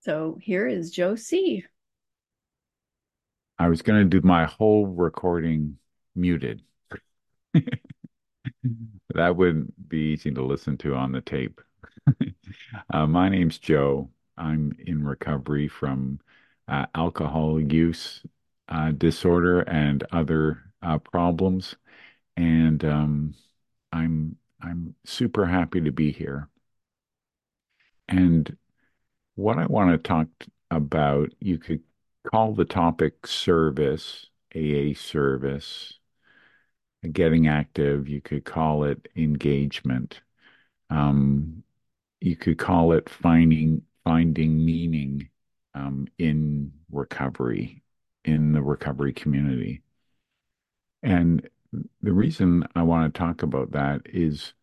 So here is Joe C. I was going to do my whole recording muted. That wouldn't be easy to listen to on the tape. Uh, my name's Joe. I'm in recovery from uh, alcohol use uh, disorder and other uh, problems, and um, I'm I'm super happy to be here. And what I want to talk about, you could call the topic service, AA service, getting active. You could call it engagement. Um, you could call it finding finding meaning um, in recovery, in the recovery community. And the reason I want to talk about that is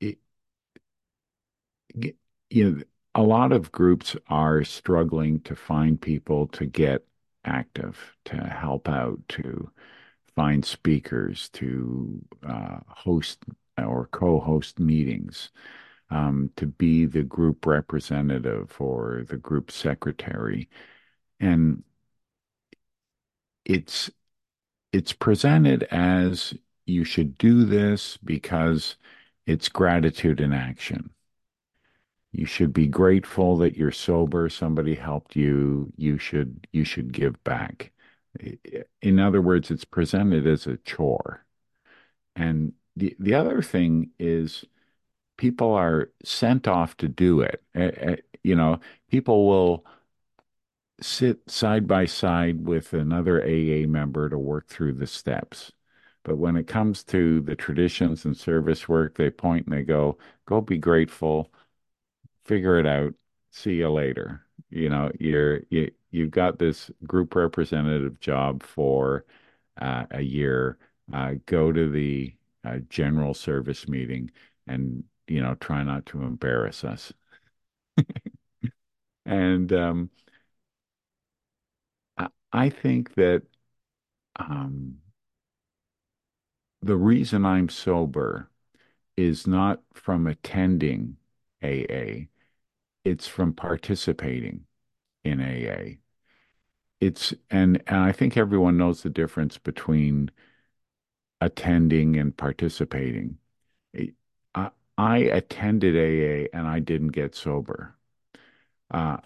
it, you know, a lot of groups are struggling to find people to get active, to help out, to find speakers, to uh, host or co-host meetings, um, to be the group representative or the group secretary. And it's it's presented as you should do this because it's gratitude in action. You should be grateful that you're sober, somebody helped you, you should you should give back. In other words, it's presented as a chore. And the the other thing is people are sent off to do it. You know, people will sit side by side with another AA member to work through the steps. But when it comes to the traditions and service work, they point and they go, go be grateful, figure it out, see you later. You know, you're you you've got this group representative job for uh, a year. Uh, go to the uh, general service meeting and you know try not to embarrass us. And um, I, I think that um, the reason I'm sober is not from attending AA, it's from participating in AA. It's and and I think everyone knows the difference between attending and participating. I, I attended AA and I didn't get sober. Uh,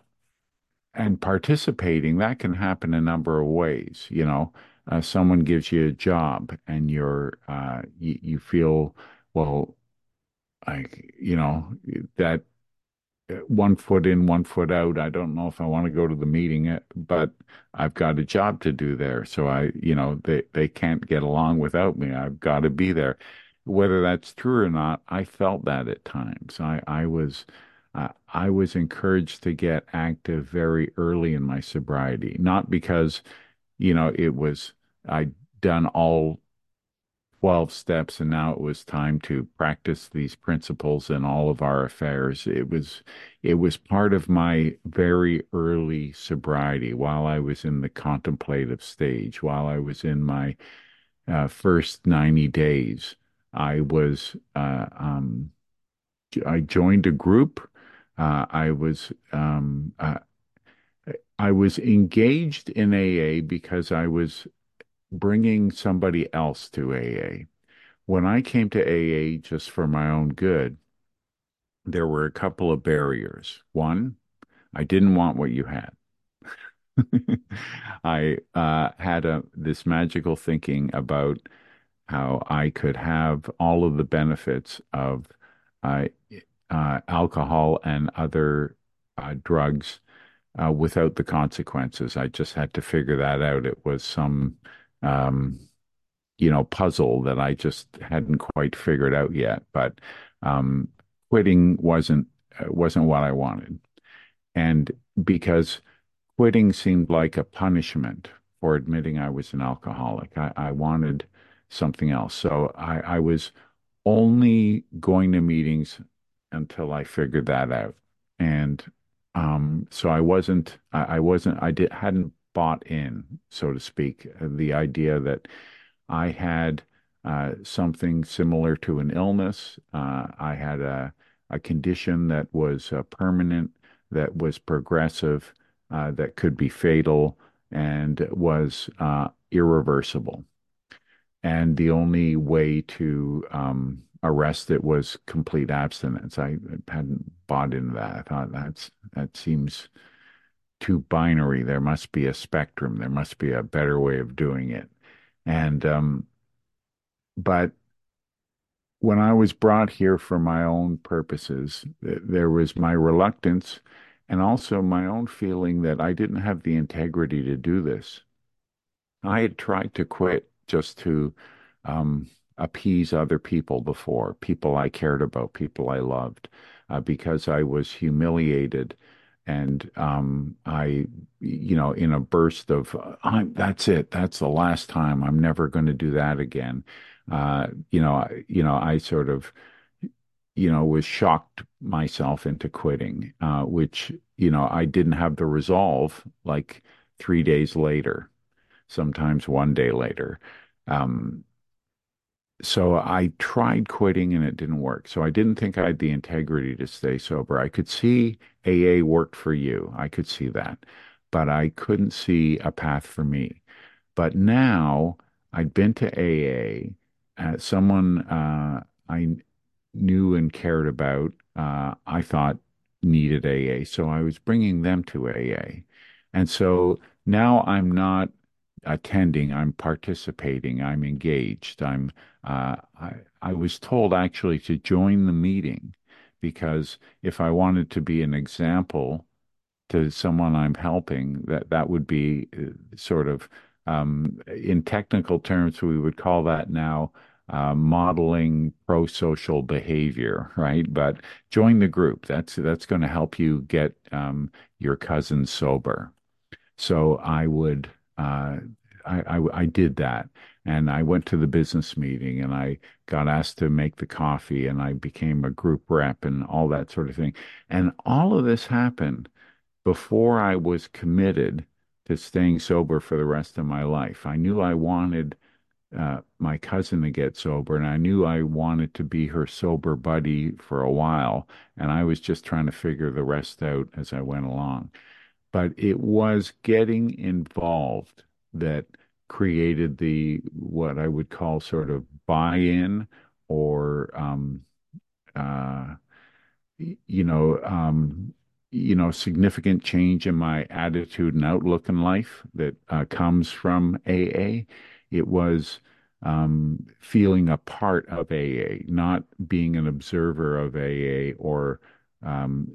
and participating, that can happen a number of ways. You know, uh, someone gives you a job and you're uh, you, you feel well, like you know that one foot in, one foot out. I don't know if I want to go to the meeting, uh, but I've got a job to do there. So I, you know, they they can't get along without me. I've got to be there. Whether that's true or not, I felt that at times. I I was uh, I was encouraged to get active very early in my sobriety, not because, you know, it was I'd done all 12 steps and now it was time to practice these principles in all of our affairs. It was it was part of my very early sobriety while I was in the contemplative stage, while I was in my uh, first 90 days. I was uh, um, I joined a group. Uh, I was um, uh, I was engaged in AA because I was bringing somebody else to AA. When I came to AA just for my own good, there were a couple of barriers. One, I didn't want what you had. I uh, had a, this magical thinking about how I could have all of the benefits of uh, uh, alcohol and other uh, drugs uh, without the consequences. I just had to figure that out. It was some, um, you know, puzzle that I just hadn't quite figured out yet. But um, quitting wasn't uh, wasn't what I wanted, and because quitting seemed like a punishment for admitting I was an alcoholic, I, I wanted something else. So I, I was only going to meetings until I figured that out. And um, so I wasn't, I, I wasn't, I did, hadn't bought in, so to speak, the idea that I had uh, something similar to an illness. Uh, I had a, a condition that was uh, permanent, that was progressive, uh, that could be fatal, and was uh, irreversible. And the only way to um, arrest it was complete abstinence. I hadn't bought into that. I thought that's that seems too binary. There must be a spectrum. There must be a better way of doing it. And um, but when I was brought here for my own purposes, there was my reluctance and also my own feeling that I didn't have the integrity to do this. I had tried to quit just to um, appease other people before, people I cared about, people I loved, uh, because I was humiliated. And um, I, you know, in a burst of, I'm, that's it, that's the last time. I'm never going to do that again. Uh, you know, I, you know, I sort of, you know, was shocked myself into quitting, uh, which, you know, I didn't have the resolve like three days later, sometimes one day later. Um, so I tried quitting and it didn't work. So I didn't think I had the integrity to stay sober. I could see AA worked for you. I could see that, but I couldn't see a path for me. But now I'd been to AA. Uh, someone uh, I knew and cared about, uh, I thought needed AA. So I was bringing them to AA. And so now I'm not attending, I'm participating, I'm engaged. I'm uh, I, I was told actually to join the meeting because if I wanted to be an example to someone I'm helping, that that would be uh, sort of um, in technical terms, we would call that now uh, modeling pro-social behavior, right? But join the group. That's that's going to help you get um, your cousin sober. So I would uh, I, I, I did that. And I went to the business meeting and I got asked to make the coffee and I became a group rep and all that sort of thing. And all of this happened before I was committed to staying sober for the rest of my life. I knew I wanted uh, my cousin to get sober, and I knew I wanted to be her sober buddy for a while, and I was just trying to figure the rest out as I went along. But it was getting involved that created the what I would call sort of buy-in or um, uh, you know um, you know significant change in my attitude and outlook in life that uh, comes from AA. It was um, feeling a part of AA, not being an observer of AA or um,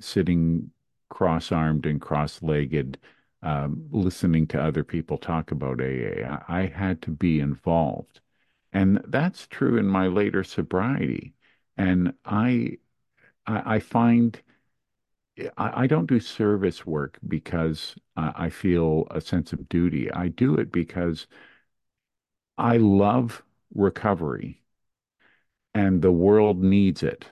sitting cross-armed and cross-legged um, listening to other people talk about AA. I, I had to be involved. And that's true in my later sobriety. And I, I, I find I, I don't do service work because I feel a sense of duty. I do it because I love recovery and the world needs it.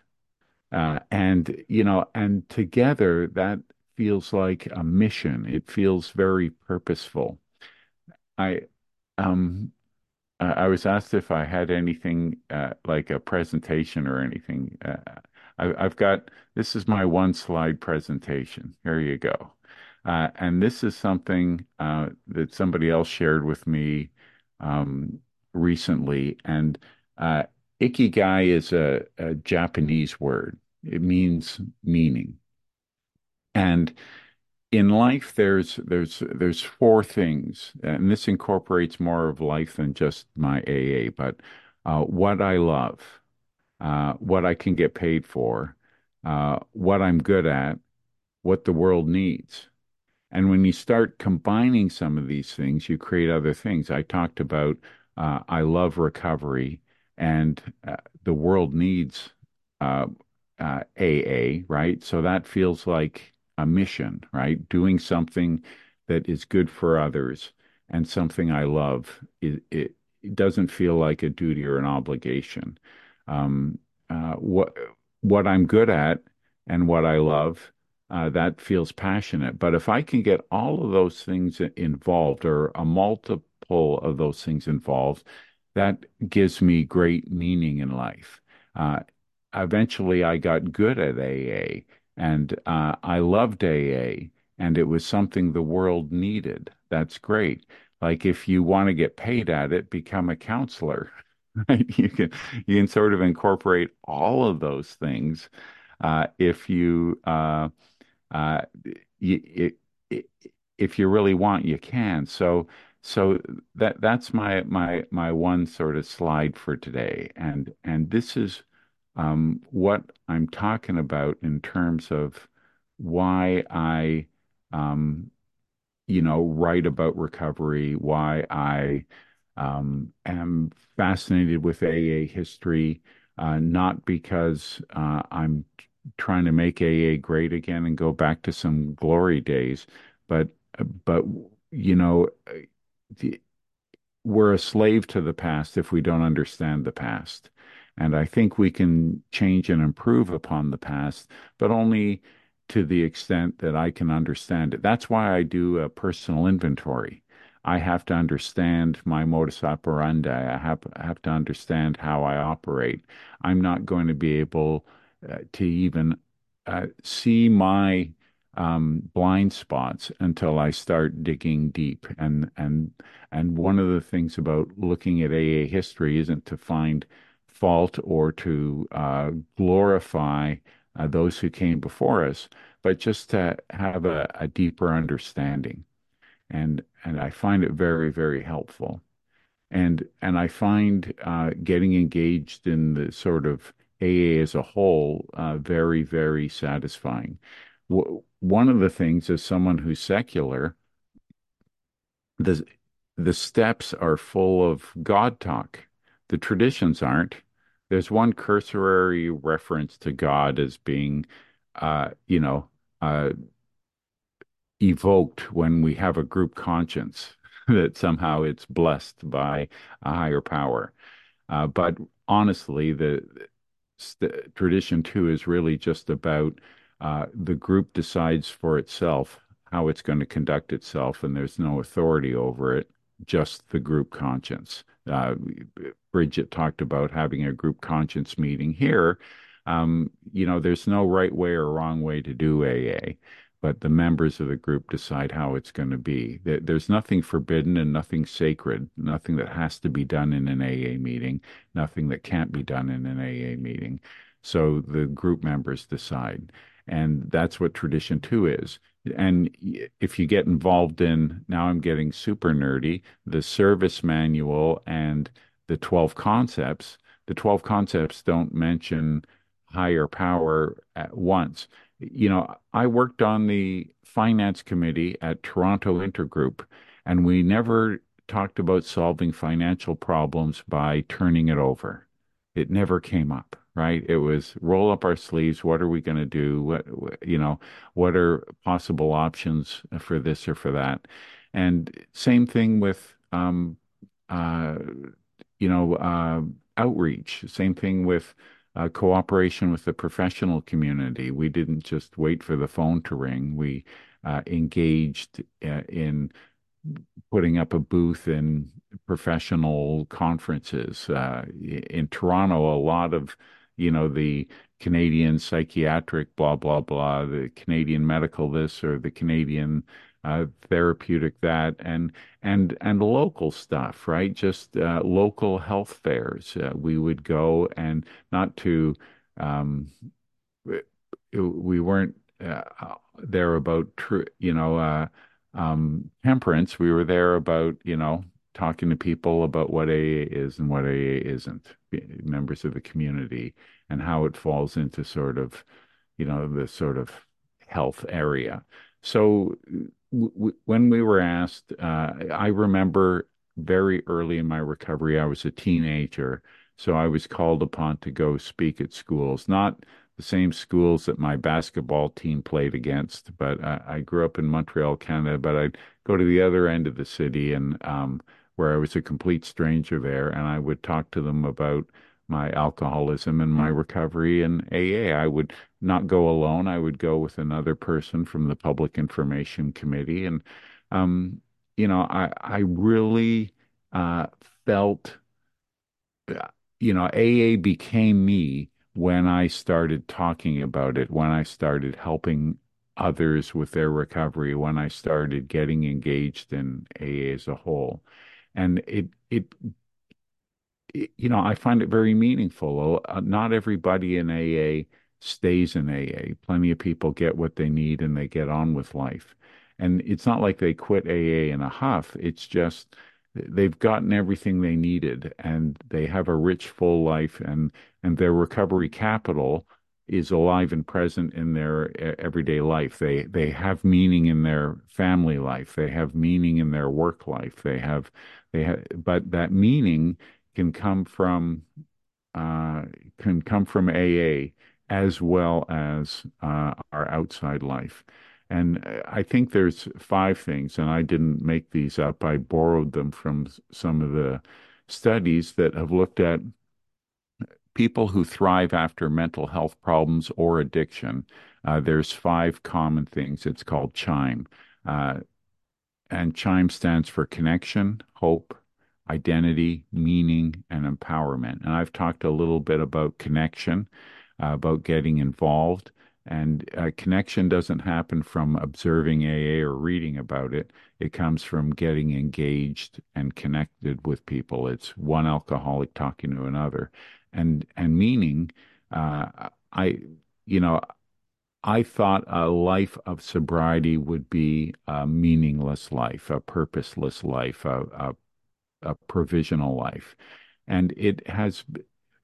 Uh, and, you know, and together that feels like a mission. It feels very purposeful. I um I was asked if I had anything uh, like a presentation or anything. Uh, I, have got this is my one slide presentation. Here you go. Uh, and this is something uh, that somebody else shared with me um, recently. And uh, ikigai is a, a Japanese word. It means meaning. And in life, there's there's there's four things, and this incorporates more of life than just my AA, but uh, what I love, uh, what I can get paid for, uh, what I'm good at, what the world needs. And when you start combining some of these things, you create other things. I talked about uh, I love recovery, and uh, the world needs uh, AA, right? So that feels like a mission, right? Doing something that is good for others and something I love. It, it, it doesn't feel like a duty or an obligation. Um, uh, what what I'm good at and what I love, uh, that feels passionate. But if I can get all of those things involved or a multiple of those things involved, that gives me great meaning in life. Uh, eventually, I got good at AA And uh, I loved AA, and it was something the world needed. That's great. Like if you want to get paid at it, become a counselor, right? You can you can sort of incorporate all of those things uh, if you uh, uh, y y if you really want, you can. So, so that that's my my my one sort of slide for today, and and this is um, what I'm talking about in terms of why I um, you know, write about recovery, why I um, am fascinated with AA history, uh, not because uh, I'm trying to make AA great again and go back to some glory days, but but you know, the, we're a slave to the past if we don't understand the past. And I think we can change and improve upon the past, but only to the extent that I can understand it. That's why I do a personal inventory. I have to understand my modus operandi. I have, I have to understand how I operate. I'm not going to be able uh, to even uh, see my um, blind spots until I start digging deep. And and and one of the things about looking at AA history isn't to find fault or to uh, glorify uh, those who came before us, but just to have a, a deeper understanding. And and I find it very, very helpful. And and I find uh, getting engaged in the sort of AA as a whole uh, very, very satisfying. One of the things as someone who's secular, the the steps are full of God talk. The traditions aren't. There's one cursory reference to God as being, uh, you know, uh, evoked when we have a group conscience, that somehow it's blessed by a higher power. Uh, but honestly, the, the tradition two is really just about the group decides for itself how it's going to conduct itself, and there's no authority over it, just the group conscience. Uh, Bridget talked about having a group conscience meeting here. Um, you know, there's no right way or wrong way to do AA but the members of the group decide how it's going to be. There's nothing forbidden and nothing sacred, nothing that has to be done in an AA meeting, nothing that can't be done in an AA meeting. So the group members decide. And that's what tradition two is. And if you get involved in, now I'm getting super nerdy, the service manual and the 12 concepts, the 12 concepts don't mention higher power at once you know, I worked on the finance committee at Toronto Intergroup, and we never talked about solving financial problems by turning it over. It never came up, right? It was roll up our sleeves. What are we going to do? What, you know, what are possible options for this or for that? And same thing with, um, uh, you know, uh, outreach. Same thing with uh, cooperation with the professional community. We didn't just wait for the phone to ring. We uh, engaged uh, in putting up a booth in professional conferences. Uh, in Toronto, a lot of, you know, the Canadian psychiatric blah, blah, blah, the Canadian medical this or the Canadian uh, therapeutic that and and and local stuff right? Just uh, local health fairs uh, we would go and not to um, we weren't uh, there about true you know uh, um, temperance. We were there about you know talking to people about what AA is and what AA isn't members of the community and how it falls into sort of you know the sort of health area. So when we were asked, uh, I remember very early in my recovery, I was a teenager, so I was called upon to go speak at schools, not the same schools that my basketball team played against, but I, I grew up in Montreal, Canada, but I'd go to the other end of the city and um, where I was a complete stranger there, and I would talk to them about my alcoholism and my recovery and AA. I would not go alone. I would go with another person from the Public Information Committee. And, um, you know, I, I really uh, felt, uh, you know, AA became me when I started talking about it, when I started helping others with their recovery, when I started getting engaged in AA as a whole. And it, it, it you know, I find it very meaningful. Uh, not everybody in AA stays in AA. Plenty of people get what they need and they get on with life. And it's not like they quit AA in a huff. It's just they've gotten everything they needed and they have a rich, full life and and their recovery capital is alive and present in their everyday life. They they have meaning in their family life. They have meaning in their work life. They have they have, but that meaning can come from uh, can come from AA as well as uh, our outside life. And I think there's five things, and I didn't make these up. I borrowed them from some of the studies that have looked at people who thrive after mental health problems or addiction. Uh, there's five common things. It's called CHIME. Uh, and CHIME stands for connection, hope, identity, meaning, and empowerment. And I've talked a little bit about connection, uh, about getting involved. And uh, connection doesn't happen from observing AA or reading about it. It comes from getting engaged and connected with people. It's one alcoholic talking to another. And and meaning, uh, I you know, I thought a life of sobriety would be a meaningless life, a purposeless life, a, a, a provisional life. And it has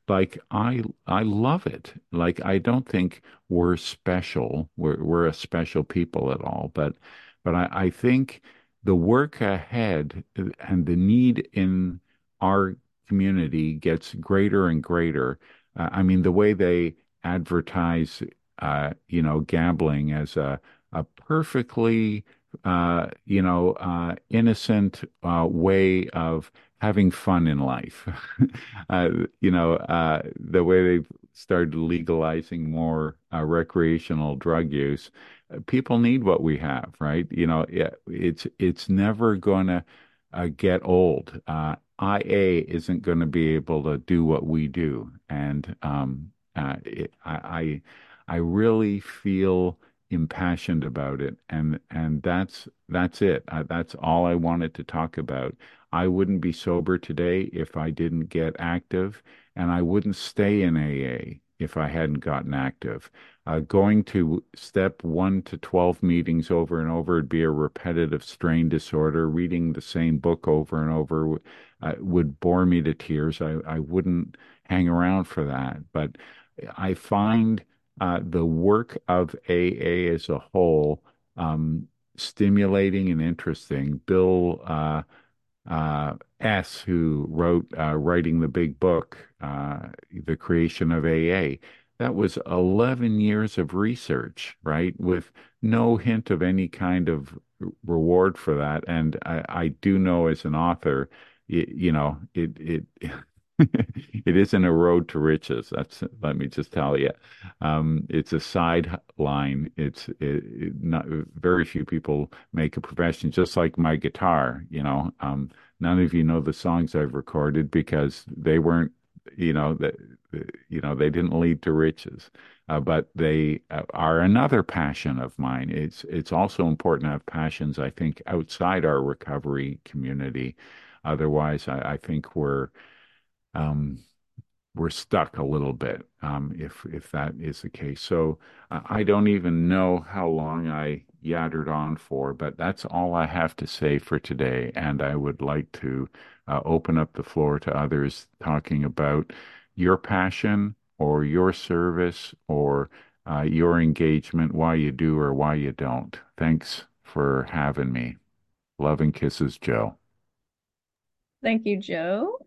like I I love it. Like I don't think we're special. We're we're a special people at all. But but I, I think the work ahead and the need in our community gets greater and greater. Uh, I mean, the way they advertise, uh, you know, gambling as a a perfectly uh, you know, uh, innocent uh, way of having fun in life. uh, you know, the way they've started legalizing more recreational drug use, people need what we have, right? You know, it, it's it's never going to get old. IA isn't going to be able to do what we do, and um, it, I, I I really feel impassioned about it and and that's that's it. Uh, that's all I wanted to talk about. I wouldn't be sober today if I didn't get active and I wouldn't stay in AA if I hadn't gotten active. Uh, going to step 1 to 12 meetings over and over would be a repetitive strain disorder. Reading the same book over and over uh, would bore me to tears. I, I wouldn't hang around for that. But I find uh, the work of AA as a whole um, stimulating and interesting. Bill uh, uh, S., who wrote uh, Writing the Big Book, uh, The Creation of AA, that was 11 years of research, right? With no hint of any kind of reward for that. And I, I do know as an author, you, you know, it, it, it isn't a road to riches. That's let me just tell you. Um, it's a sideline. It's it, it not very few people make a profession. Just like my guitar, you know. Um, none of you know the songs I've recorded because they weren't, you know, that you know they didn't lead to riches. Uh, but they uh, are another passion of mine. It's it's also important to have passions. I think outside our recovery community. Otherwise, I, I think we're um, we're stuck a little bit um, if if that is the case. So uh, I don't even know how long I yattered on for, but that's all I have to say for today. And I would like to uh, open up the floor to others talking about your passion or your service or uh, your engagement, why you do or why you don't. Thanks for having me. Love and kisses, Joe. Thank you, Joe.